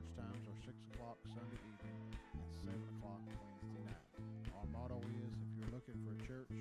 church times are 6 o'clock Sunday evening and 7 o'clock Wednesday night. Our motto is if you're looking for a church,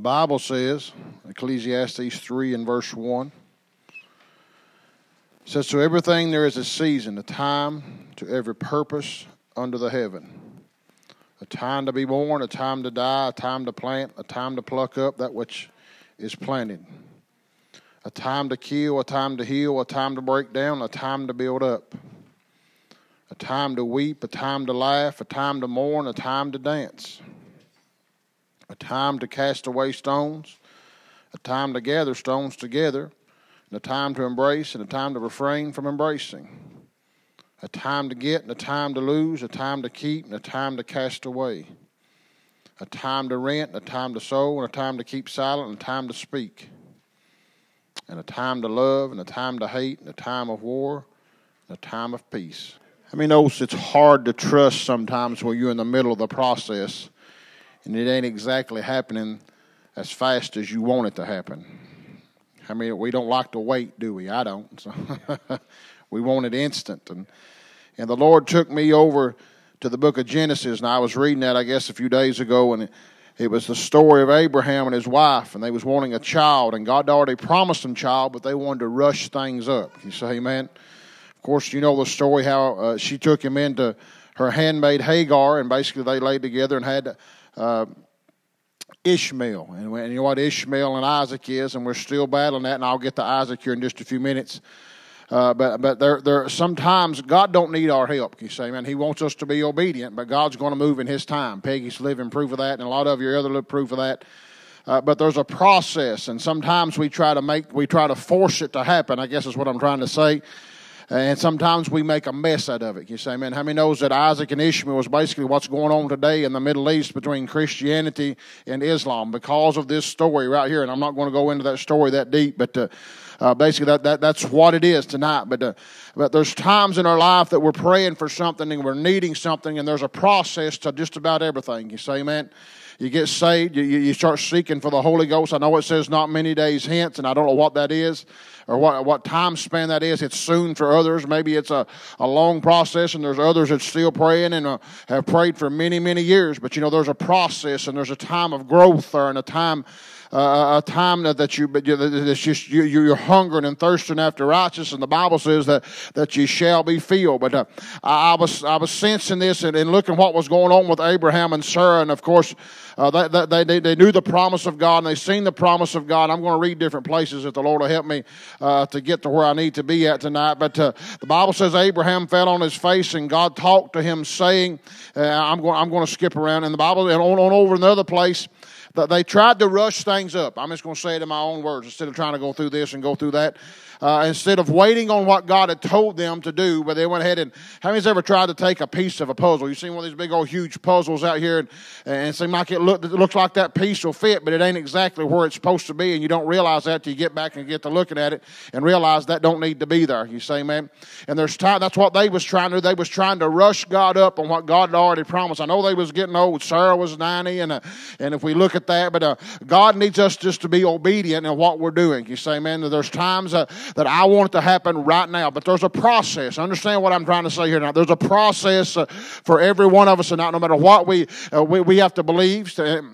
the Bible says, Ecclesiastes 3 and verse 1 says, To everything there is a season, a time to every purpose under the heaven. A time to be born, a time to die, a time to plant, a time to pluck up that which is planted. A time to kill, a time to heal, a time to break down, a time to build up. A time to weep, a time to laugh, a time to mourn, a time to dance a time to cast away stones, a time to gather stones together, and a time to embrace and a time to refrain from embracing, a time to get and a time to lose, a time to keep and a time to cast away, a time to rent and a time to sow, and a time to keep silent and a time to speak, and a time to love and a time to hate and a time of war and a time of peace. I mean, it's hard to trust sometimes when you're in the middle of the process and it ain't exactly happening as fast as you want it to happen. I mean, we don't like to wait, do we? I don't. So we want it instant. And, and the Lord took me over to the book of Genesis, and I was reading that, I guess, a few days ago, and it, it was the story of Abraham and his wife, and they was wanting a child, and God already promised them child, but they wanted to rush things up. You say amen? Of course, you know the story how uh, she took him into her handmaid Hagar, and basically they laid together and had uh, Ishmael. And, and you know what Ishmael and Isaac is, and we're still battling that, and I'll get to Isaac here in just a few minutes. Uh, but but there there sometimes God don't need our help. You say, man, He wants us to be obedient, but God's going to move in His time. Peggy's living proof of that, and a lot of your other live proof of that. Uh, but there's a process, and sometimes we try to make we try to force it to happen. I guess is what I'm trying to say. And sometimes we make a mess out of it. You say, man, how many knows that Isaac and Ishmael was basically what's going on today in the Middle East between Christianity and Islam because of this story right here? And I'm not going to go into that story that deep, but uh, uh, basically that, that that's what it is tonight. But uh, but there's times in our life that we're praying for something and we're needing something, and there's a process to just about everything. You say, man you get saved, you, you start seeking for the Holy Ghost. I know it says not many days hence, and I don't know what that is or what, what time span that is. It's soon for others. Maybe it's a, a long process, and there's others that still praying and uh, have prayed for many, many years. But you know, there's a process, and there's a time of growth there, and a time uh, a time that you, but it's just you, you're hungering and thirsting after righteousness, and the Bible says that that you shall be filled. But uh, I, was I was sensing this and, and looking what was going on with Abraham and Sarah, and of course. Uh, they, they, they knew the promise of God and they seen the promise of God. I'm going to read different places if the Lord will help me uh, to get to where I need to be at tonight. But uh, the Bible says Abraham fell on his face and God talked to him, saying, uh, I'm, going, I'm going to skip around. in the Bible, and on, on over another place, they tried to rush things up. I'm just going to say it in my own words instead of trying to go through this and go through that uh, instead of waiting on what God had told them to do, but they went ahead and, how many's ever tried to take a piece of a puzzle? You've seen one of these big old huge puzzles out here and, and it seems like it, look, it looks like that piece will fit, but it ain't exactly where it's supposed to be, and you don't realize that till you get back and get to looking at it and realize that don't need to be there. You say, man? And there's time, that's what they was trying to do. They was trying to rush God up on what God had already promised. I know they was getting old. Sarah was 90, and, uh, and if we look at that, but uh, God needs us just to be obedient in what we're doing. You say, man, there's times uh, that I want it to happen right now, but there's a process. Understand what I'm trying to say here now. There's a process uh, for every one of us, and not no matter what we, uh, we, we have to believe. To,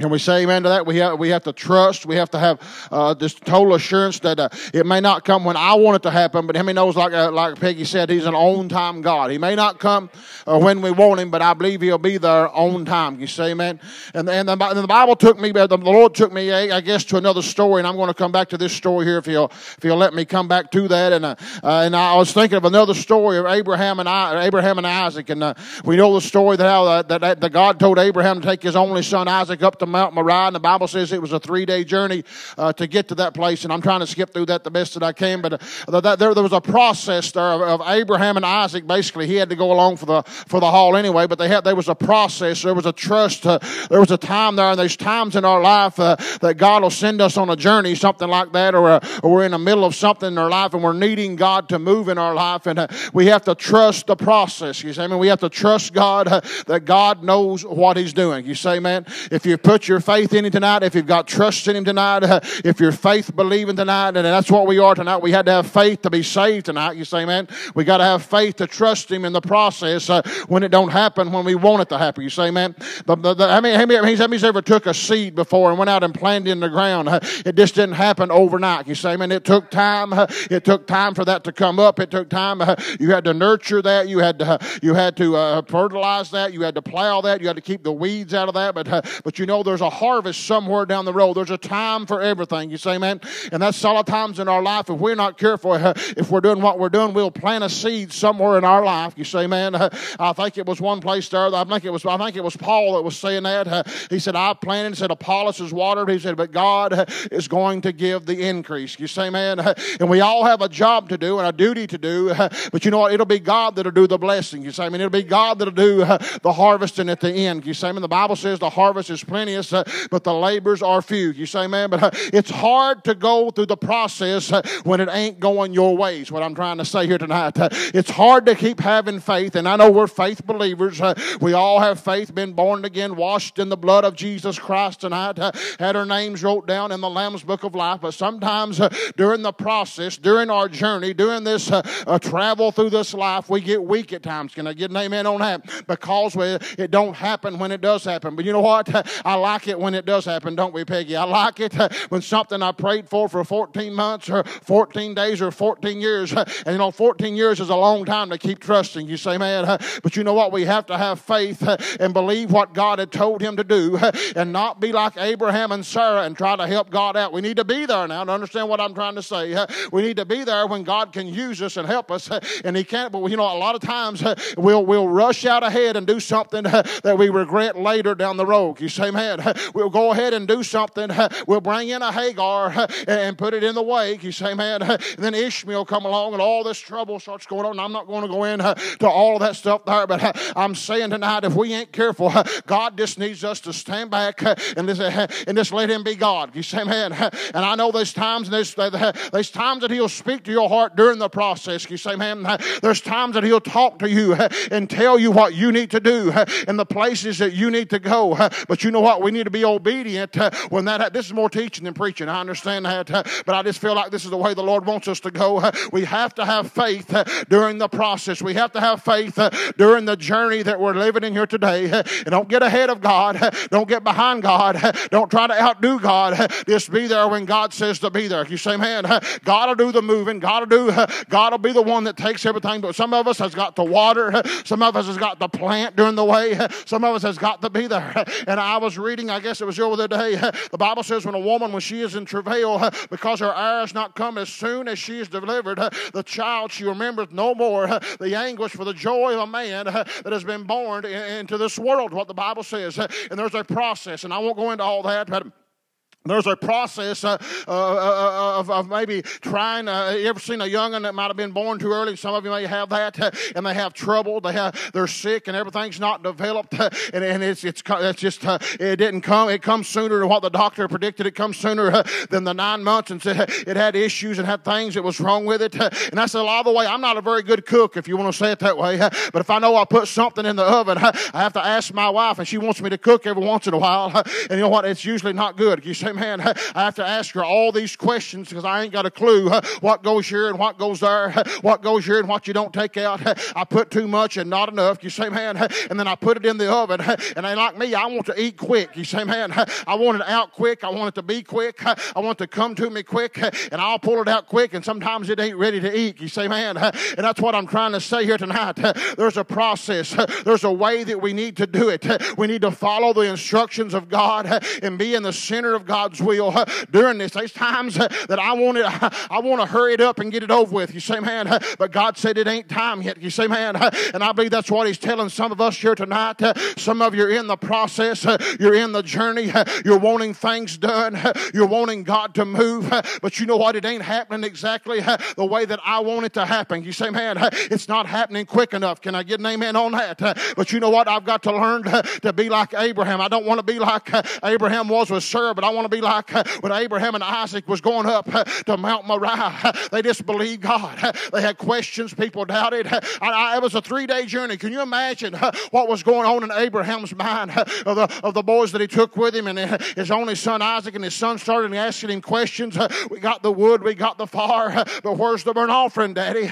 can we say amen to that? We have, we have to trust. We have to have uh, this total assurance that uh, it may not come when I want it to happen, but Him knows, like, uh, like Peggy said, He's an on time God. He may not come uh, when we want Him, but I believe He'll be there on time. You say amen? And, and, the, and the Bible took me, the Lord took me, I guess, to another story, and I'm going to come back to this story here if He'll, if he'll let me come back to that. And, uh, uh, and I was thinking of another story of Abraham and, I, Abraham and Isaac. And we know the story that how that, that, that God told Abraham to take his only son Isaac up to Mount Moriah, and the Bible says it was a three day journey uh, to get to that place. And I'm trying to skip through that the best that I can, but uh, that, there, there was a process there of, of, Abraham and Isaac. Basically, he had to go along for the for the haul anyway, but they had there was a process. There was a trust. Uh, there was a time there, and there's times in our life uh, that God will send us on a journey, something like that, or, uh, or we're in the middle of something in our life, and we're needing God to move in our life, and uh, we have to trust the process. You say, I mean, we have to trust God that God knows what He's doing. You say, man, if you put your faith in Him tonight, if you've got trust in Him tonight, uh, if you're faith believing tonight, and that's what we are tonight. We had to have faith to be saved tonight. You say, man, we got to have faith to trust Him in the process uh, when it don't happen when we want it to happen. You say, man, but the, the, how many, how many, ever took a seed before and went out and planted in the ground? Uh, it just didn't happen overnight. You say, man, it took time. Uh, it took time for that to come up. It took time. Uh, you had to nurture that. You had to, you had to fertilize that. You had to plow that. You had to keep the weeds out of that. But, but you know know there's a harvest somewhere down the road. There's a time for everything. You say, man? And that's a lot of times in our life, if we're not careful, if we're doing what we're doing, we'll plant a seed somewhere in our life. You say, man? I think it was one place there. I think it was. I think it was Paul that was saying that. He said, "I planted." He said, "Apollos is watered." He said, "But God is going to give the increase." You say, man? And we all have a job to do and a duty to do. But you know what? It'll be God that'll do the blessing. You say, I mean, it'll be God that'll do the harvesting at the end. You say, I mean, the Bible says the harvest is plenteous, uh, but the labors are few. You say, man, but uh, it's hard to go through the process uh, when it ain't going your ways. What I'm trying to say here tonight, it's hard to keep having faith, and I know we're faith believers. We all have faith, been born again, washed in the blood of Jesus Christ tonight, had our names wrote down in the Lamb's Book of Life. But sometimes during the process, during our journey, during this uh, travel through this life, we get weak at times. Can I get an amen on that? Because we, it don't happen when it does happen. But you know what? I like it when it does happen, don't we, Peggy? I like it uh, when something I prayed for for 14 months or 14 days or 14 years. Uh, and you know, 14 years is a long time to keep trusting. You say, man, uh, but you know what? We have to have faith and believe what God had told him to do and not be like Abraham and Sarah and try to help God out. We need to be there now to understand what I'm trying to say. We need to be there when God can use us and help us. And He can't, but you know, a lot of times we'll, we'll rush out ahead and do something that we regret later down the road. You say, man, we'll go ahead and do something. We'll bring in a Hagar and put it in the wake. You say, man, and then Ishmael come along and all this trouble starts going on. I'm not going to go into all of that stuff there, but I'm saying tonight, if we ain't careful, God just needs us to stand back and just, and just let Him be God. You say, man, and I know there's times, there's, there's times that He'll speak to your heart during the process. You say, man, there's times that He'll talk to you and tell you what you need to do and the places that you need to go. But you know what? We need to be obedient uh, when that. This is more teaching than preaching. I understand that, uh, but I just feel like this is the way the Lord wants us to go. Uh, we have to have faith during the process. We have to have faith during the journey that we're living in here today. And don't get ahead of God. Don't get behind God. Don't try to outdo God. Just be there when God says to be there. You say, man, God will do the moving. God will do. God will be the one that takes everything. But some of us has got to water. Some of us has got to plant during the way. Some of us has got to be there. And I was reading, I guess it was the other day, the Bible says when a woman, when she is in travail, because her hour has not come, as soon as she is delivered, the child she remembers no more the anguish for the joy of a man that has been born into this world, what the Bible says. And there's a process, and I won't go into all that, but there's a process uh, uh, uh, of, of, maybe trying. Uh, you ever seen a young'un that might have been born too early? Some of you may have that, uh, and they have trouble. They have they're sick, and everything's not developed, uh, and, and it's it's it's just it didn't come. It comes sooner than what the doctor predicted. It comes sooner than the nine months, and said it had issues and had things that was wrong with it. and that's a lot of the way. I'm not a very good cook, if you want to say it that way. but if I know I put something in the oven, I have to ask my wife, and she wants me to cook every once in a while. and you know what? It's usually not good. You say man, I have to ask her all these questions because I ain't got a clue what goes here and what goes there, what goes here and what you don't take out. I put too much and not enough. You say, man, and then I put it in the oven. And they like me, I want to eat quick. You say, man, I want it out quick. I want it to be quick. I want it to come to me quick, and I'll pull it out quick. And sometimes it ain't ready to eat. You say, man, and that's what I'm trying to say here tonight. There's a process. There's a way that we need to do it. We need to follow the instructions of God and be in the center of God God's will during this. There's times that I want it, I want to hurry it up and get it over with. You say, man, but God said it ain't time yet. You say, man, and I believe that's what He's telling some of us here tonight. Some of you are in the process, you're in the journey, you're wanting things done, you're wanting God to move, but you know what? It ain't happening exactly the way that I want it to happen. You say, man, it's not happening quick enough. Can I get an amen on that? But you know what? I've got to learn to be like Abraham. I don't want to be like Abraham was with Sarah, but I want to be be like uh, when Abraham and Isaac was going up uh, to Mount Moriah. They disbelieved God. They had questions. People doubted. it was a three-day journey. Can you imagine uh, what was going on in Abraham's mind of the, of the boys that he took with him and his only son Isaac and his son started asking him questions. We got the wood, we got the fire, but where's the burnt offering, Daddy?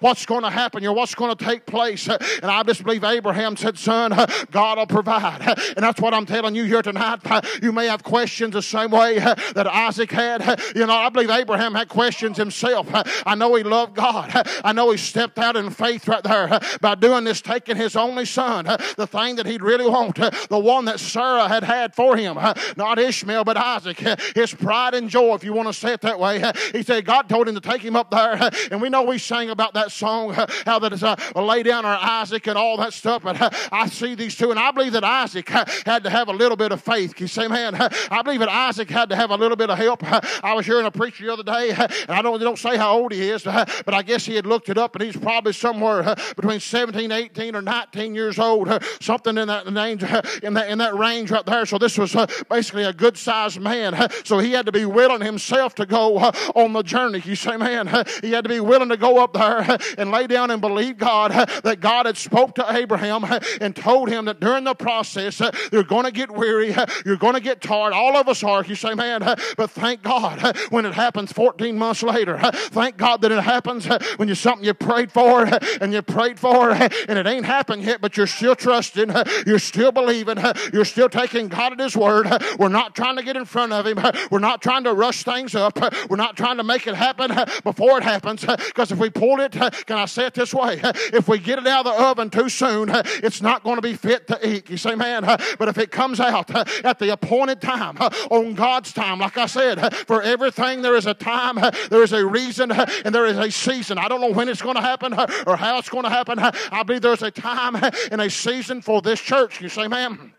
What's going to happen here? What's going to take place? And I just believe Abraham said, Son, God will provide. And that's what I'm telling you here tonight. You may have questions questions the same way that Isaac had. You know, I believe Abraham had questions himself. I know he loved God. I know he stepped out in faith right there by doing this, taking his only son, the thing that he'd really want, the one that Sarah had had for him, not Ishmael, but Isaac. His pride and joy, if you want to say it that way. He said God told him to take him up there. And we know we sang about that song, how that is uh, lay down our Isaac and all that stuff. But I see these two, and I believe that Isaac had to have a little bit of faith. You say, man? I believe that Isaac had to have a little bit of help. I was hearing a preacher the other day, and I don't, don't say how old he is, but I guess he had looked it up, and he's probably somewhere between 17, 18, or 19 years old, something in that range, in that, in that range right there. So this was uh, basically a good sized man. So he had to be willing himself to go on the journey. You say, man, he had to be willing to go up there and lay down and believe God that God had spoke to Abraham and told him that during the process you're going to get weary, you're going to get tired. All of You say, man, but thank God when it happens 14 months later. Thank God that it happens when you're something you prayed for and you prayed for and it ain't happened yet, but you're still trusting, you're still believing, you're still taking God at His word. We're not trying to get in front of Him. We're not trying to rush things up. We're not trying to make it happen before it happens. Because if we pull it, can I say it this way? If we get it out of the oven too soon, it's not going to be fit to eat. You say, man, but if it comes out at the appointed time, on God's time, like I said, for everything there is a time, there is a reason, and there is a season. I don't know when it's going to happen or how it's going to happen. I believe there's a time and a season for this church. You say, man.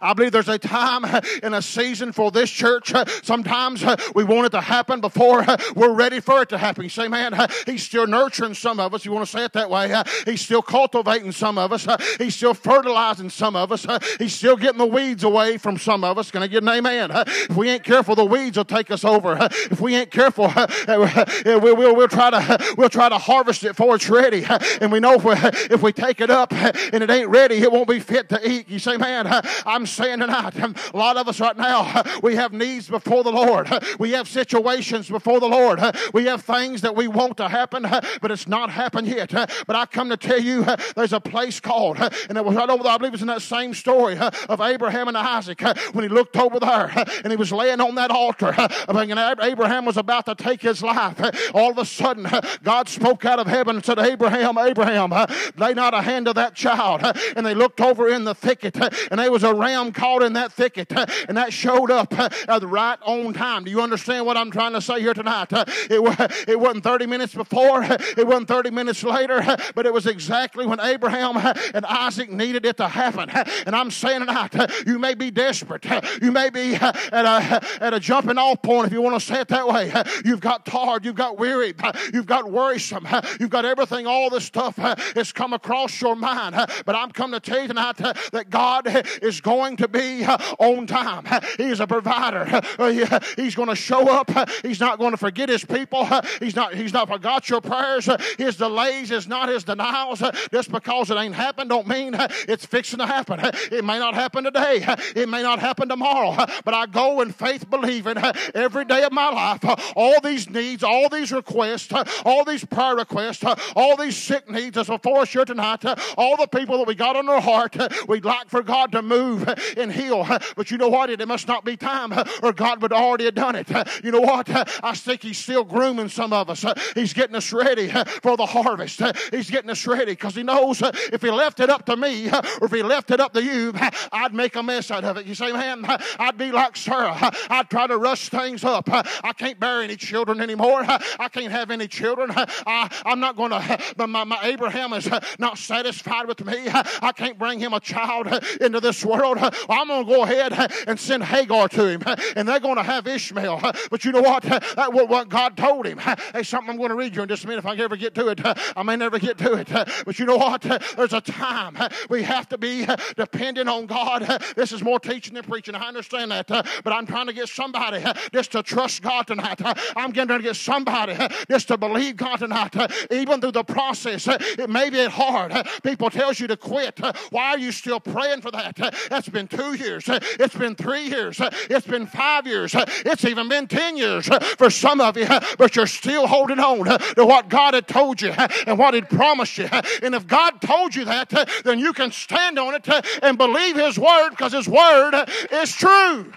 I believe there's a time and a season for this church. Sometimes we want it to happen before we're ready for it to happen. You say, man, he's still nurturing some of us. You want to say it that way. He's still cultivating some of us. He's still fertilizing some of us. He's still getting the weeds away from some of us. Can I get an amen? If we ain't careful, the weeds will take us over. If we ain't careful, we'll, we'll, we'll, try to, we'll try to harvest it before it's ready. And we know if we, if we take it up and it ain't ready, it won't be fit to eat. You say, man, I I'm saying tonight, a lot of us right now, we have needs before the Lord. We have situations before the Lord. We have things that we want to happen, but it's not happened yet. But I come to tell you, there's a place called, and it was right over there, I believe it's in that same story of Abraham and Isaac when he looked over there and he was laying on that altar. Abraham was about to take his life. All of a sudden, God spoke out of heaven and said, Abraham, Abraham, lay not a hand to that child. And they looked over in the thicket, and there was a ram caught in that thicket, and that showed up at the right on time. Do you understand what I'm trying to say here tonight? It, it wasn't 30 minutes before, it wasn't 30 minutes later, but it was exactly when Abraham and Isaac needed it to happen. And I'm saying tonight, you may be desperate, you may be at a, at a jumping off point, if you want to say it that way. You've got tired, you've got weary, you've got worrisome, you've got everything, all this stuff has come across your mind. But I'm coming to tell you tonight that God is going going to be uh, on time. He's a provider. Uh, he's going to show up. He's not going to forget his people. He's not, he's not forgot your prayers. His delays is not his denials. Just because it ain't happened don't mean it's fixing to happen. It may not happen today. It may not happen tomorrow. But I go in faith believing every day of my life, all these needs, all these requests, all these prayer requests, all these sick needs that's before us here tonight, all the people that we got on our heart, we'd like for God to move and heal. But you know what? It must not be time, or God would already have done it. You know what? I think He's still grooming some of us. He's getting us ready for the harvest. He's getting us ready because He knows if He left it up to me, or if He left it up to you, I'd make a mess out of it. You say, man, I'd be like Sarah. I'd try to rush things up. I can't bear any children anymore. I can't have any children. I, I'm not going to, my, my Abraham is not satisfied with me. I can't bring him a child into this world. I'm going to go ahead and send Hagar to him, and they're going to have Ishmael. But you know what? That was what God told him. Hey, something I'm going to read you in just a minute if I ever get to it. I may never get to it. But you know what? There's a time we have to be dependent on God. This is more teaching than preaching. I understand that. But I'm trying to get somebody just to trust God tonight. I'm getting to get somebody just to believe God tonight. Even through the process, it may be hard. People tells you to quit. Why are you still praying for that? It's been two years. It's been three years. It's been five years. It's even been ten years for some of you, but you're still holding on to what God had told you and what He'd promised you. And if God told you that, then you can stand on it and believe His word because His word is true.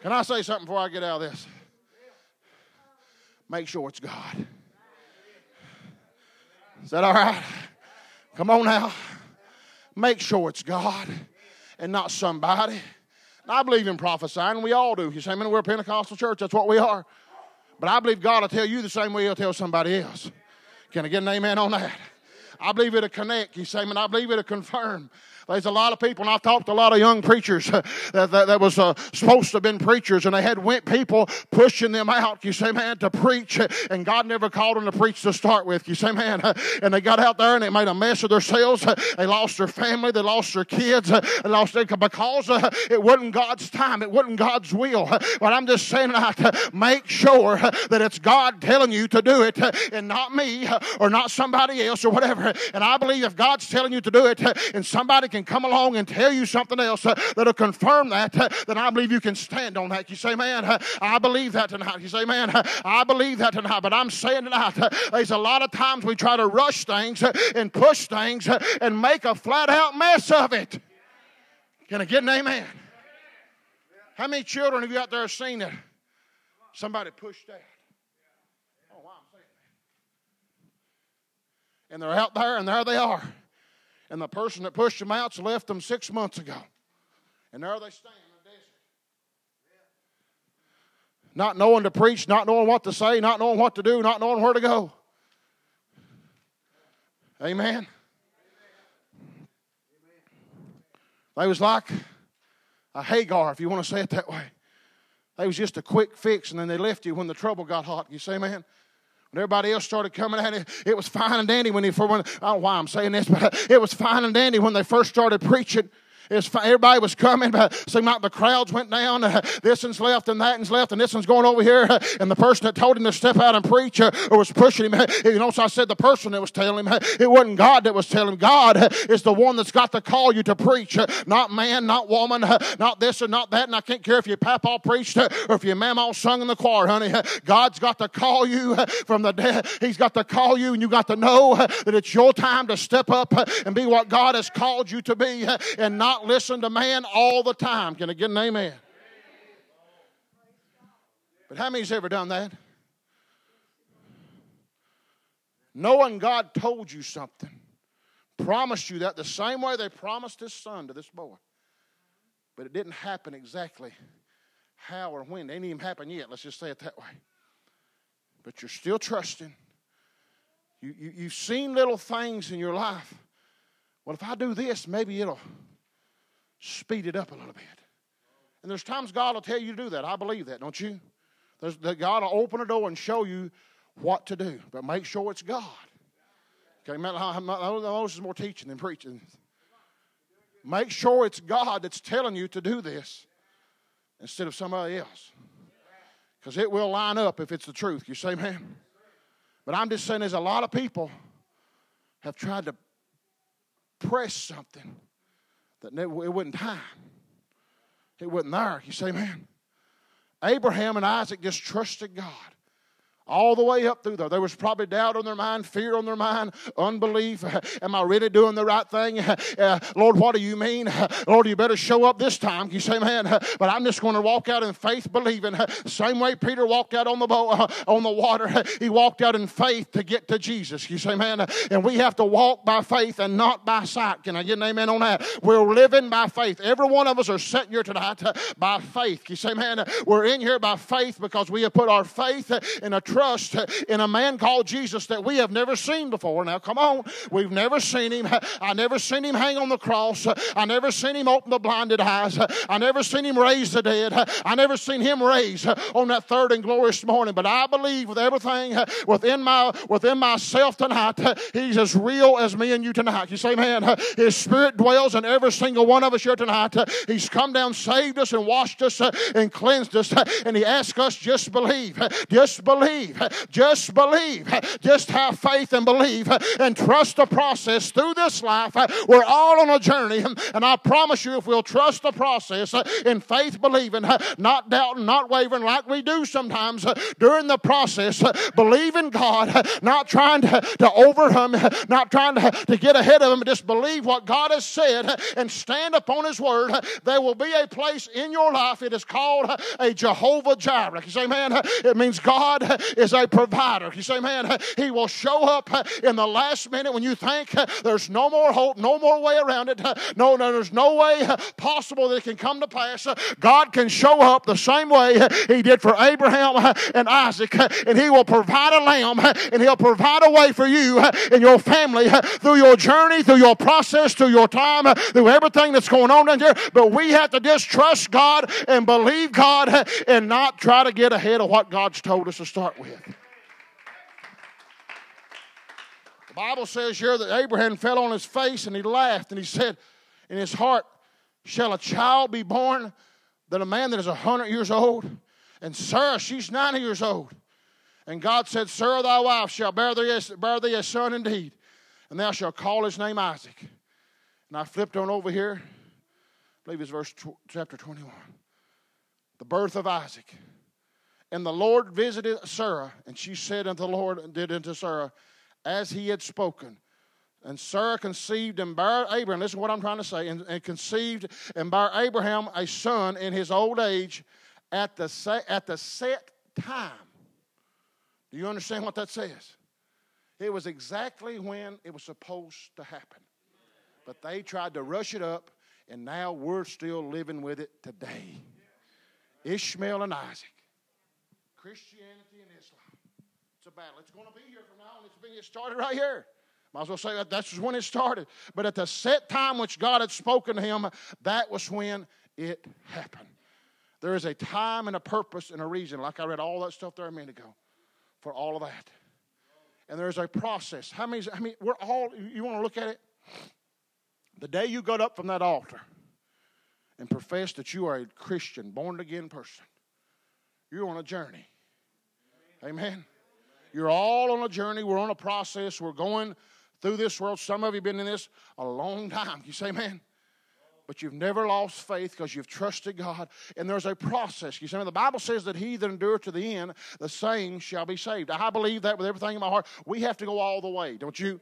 Can I say something before I get out of this? Make sure it's God. Is that all right? Come on now. Make sure it's God and not somebody. I believe in prophesying. We all do. You say, man, we're a Pentecostal church. That's what we are. But I believe God will tell you the same way He'll tell somebody else. Can I get an amen on that? I believe it'll connect. You say, man, I believe it'll confirm. There's a lot of people, and I've talked to a lot of young preachers that, that, that, was uh, supposed to have been preachers, and they had went people pushing them out, you say, man, to preach, and God never called them to preach to start with, you say, man, and they got out there and they made a mess of themselves. They lost their family, they lost their kids, they lost their, because uh, it wasn't God's time, it wasn't God's will. But I'm just saying that make sure that it's God telling you to do it, and not me or not somebody else or whatever. And I believe if God's telling you to do it, and somebody can come along and tell you something else uh, that'll confirm that, uh, then I believe you can stand on that. You say, man, uh, I believe that tonight. You say, man, I believe that tonight. But I'm saying tonight, there's a lot of times we try to rush things and push things and make a flat out mess of it. Can I get an amen? How many children have you out there seen that somebody pushed out? Oh, wow, I'm saying that. And they're out there, and there they are and the person that pushed them out's left them six months ago. And there they stand in the desert. Not knowing to preach, not knowing what to say, not knowing what to do, not knowing where to go. Amen. They was like a Hagar, if you want to say it that way. They was just a quick fix, and then they left you when the trouble got hot. You say, man, when everybody else started coming at it, it was fine and dandy when he, for when, I don't know why I'm saying this, but it was fine and dandy when they first started preaching. Everybody was coming, but seemed like the crowds went down. This one's left and that one's left, and this one's going over here. And the person that told him to step out and preach uh, was pushing him, you know, so I said the person that was telling him, it wasn't God that was telling him. God is the one that's got to call you to preach, not man, not woman, not this or not that. And I can't care if your papa preached or if your mama sung in the choir, honey. God's got to call you from the dead. He's got to call you, and you got to know that it's your time to step up and be what God has called you to be and not listen to man all the time. Can I get an amen? But how many's ever done that? Knowing God told you something, promised you that the same way they promised his son to this boy. But it didn't happen exactly how or when. It ain't even happened yet. Let's just say it that way. But you're still trusting. You, you, you've seen little things in your life. Well, if I do this, maybe it'll speed it up a little bit. And there's times God will tell you to do that. I believe that, don't you? There's, that God will open a door and show you what to do, but make sure it's God. Okay, Moses is more teaching than preaching. Make sure it's God that's telling you to do this instead of somebody else. Because it will line up if it's the truth. You say, man? But I'm just saying there's a lot of people have tried to press something that it wasn't time. It wasn't there. You say, man, Abraham and Isaac just trusted God all the way up through there. There was probably doubt on their mind, fear on their mind, unbelief. Am I really doing the right thing? Uh, Lord, what do you mean? Lord, you better show up this time. You say, man, but I'm just going to walk out in faith, believing. Same way Peter walked out on the boat, on the water. He walked out in faith to get to Jesus. You say, man, and we have to walk by faith and not by sight. Can I get an amen on that? We're living by faith. Every one of us are sitting here tonight by faith. You say, man, we're in here by faith because we have put our faith in a trust in a man called Jesus that we have never seen before. Now, come on. We've never seen him. I never seen him hang on the cross. I never seen him open the blinded eyes. I never seen him raise the dead. I never seen him raise on that third and glorious morning. But I believe with everything within my within myself tonight, he's as real as me and you tonight. You say, man, his spirit dwells in every single one of us here tonight. He's come down, saved us, and washed us and cleansed us. And he asks us just believe. Just believe believe. Just believe. Just have faith and believe and trust the process through this life. We're all on a journey, and I promise you, if we'll trust the process in faith, believing, not doubting, not wavering like we do sometimes during the process, believing God, not trying to, to overcome, not trying to, to get ahead of Him, just believe what God has said and stand upon His word, there will be a place in your life. It is called a Jehovah Jireh. You say, man, it means God is a provider. You say, man, He will show up in the last minute when you think there's no more hope, no more way around it. No, no, there's no way possible that it can come to pass. God can show up the same way He did for Abraham and Isaac, and He will provide a lamb, and He'll provide a way for you and your family through your journey, through your process, through your time, through everything that's going on down there. But we have to just trust God and believe God and not try to get ahead of what God's told us to start with. The Bible says here that Abraham fell on his face and he laughed and he said in his heart, Shall a child be born that a man that is a hundred years old? And Sarah, she's ninety years old. And God said, Sarah, thy wife shall bear thee, bear thee a son indeed, and thou shalt call his name Isaac. And I flipped on over here, I believe it's verse tw- chapter 21. The birth of Isaac. And the Lord visited Sarah, and she said unto the Lord, and did unto Sarah, as he had spoken. And Sarah conceived and bare Abraham, listen to what I'm trying to say, and, and conceived and bare Abraham a son in his old age at the, at the set time. Do you understand what that says? It was exactly when it was supposed to happen. But they tried to rush it up, and now we're still living with it today. Ishmael and Isaac, Christianity and Islam. It's a battle. It's going to be here from now on. It's been it started right here. Might as well say that that's when it started. But at the set time which God had spoken to him, that was when it happened. There is a time and a purpose and a reason, like I read all that stuff there a minute ago, for all of that. And there's a process. How many, I mean, we're all, you want to look at it? The day you got up from that altar and professed that you are a Christian, born again person, you're on a journey. Amen. You're all on a journey. We're on a process. We're going through this world. Some of you have been in this a long time. You say, man, but you've never lost faith because you've trusted God. And there's a process. You see, the Bible says that he that endure to the end, the same shall be saved. I believe that with everything in my heart. We have to go all the way, don't you?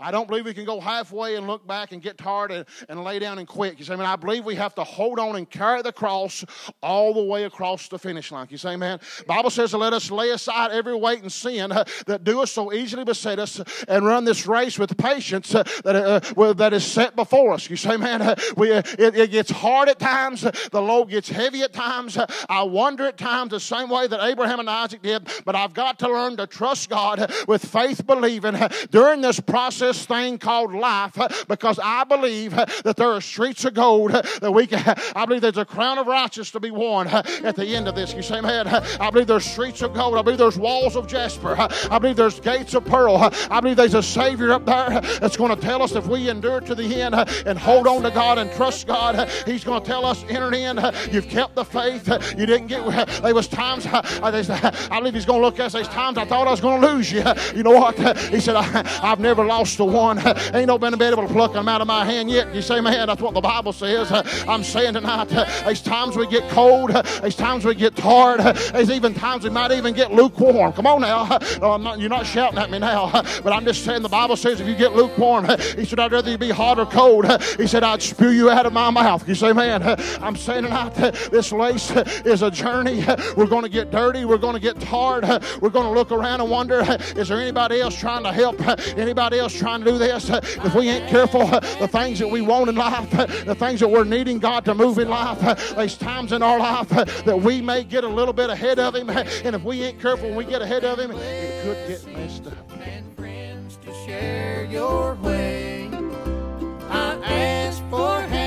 I don't believe we can go halfway and look back and get tired and, and lay down and quit. You say, man, I believe we have to hold on and carry the cross all the way across the finish line. You say, man, Bible says let us lay aside every weight and sin that do us so easily beset us and run this race with patience that, uh, that is set before us. You say, man, we, it, it, gets hard at times. The load gets heavy at times. I wonder at times the same way that Abraham and Isaac did, but I've got to learn to trust God with faith believing during this process this thing called life because I believe that there are streets of gold that we can, I believe there's a crown of righteousness to be worn at the end of this. You say, man, I believe there's streets of gold. I believe there's walls of jasper. I believe there's gates of pearl. I believe there's a Savior up there that's going to tell us if we endure to the end and hold on to God and trust God, He's going to tell us, enter in. You've kept the faith. You didn't get, there was times, I believe He's going to look at us, there's times I thought I was going to lose you. You know what? He said, I've never lost the one. Ain't no been able to pluck them out of my hand yet. You say, man, that's what the Bible says. I'm saying tonight, there's times we get cold. There's times we get tired. There's even times we might even get lukewarm. Come on now. No, not, you're not shouting at me now. But I'm just saying the Bible says if you get lukewarm, he said, I'd rather you be hot or cold. He said, I'd spew you out of my mouth. You say, man, I'm saying tonight, this race is a journey. We're going to get dirty. We're going to get tired. We're going to look around and wonder, is there anybody else trying to help? Anybody else trying trying to do this, if we ain't careful, the things that we want in life, the things that we're needing God to move in life, there's times in our life that we may get a little bit ahead of Him. And if we ain't careful when we get ahead of Him, it could get messed up. And friends to share your way. I ask for help.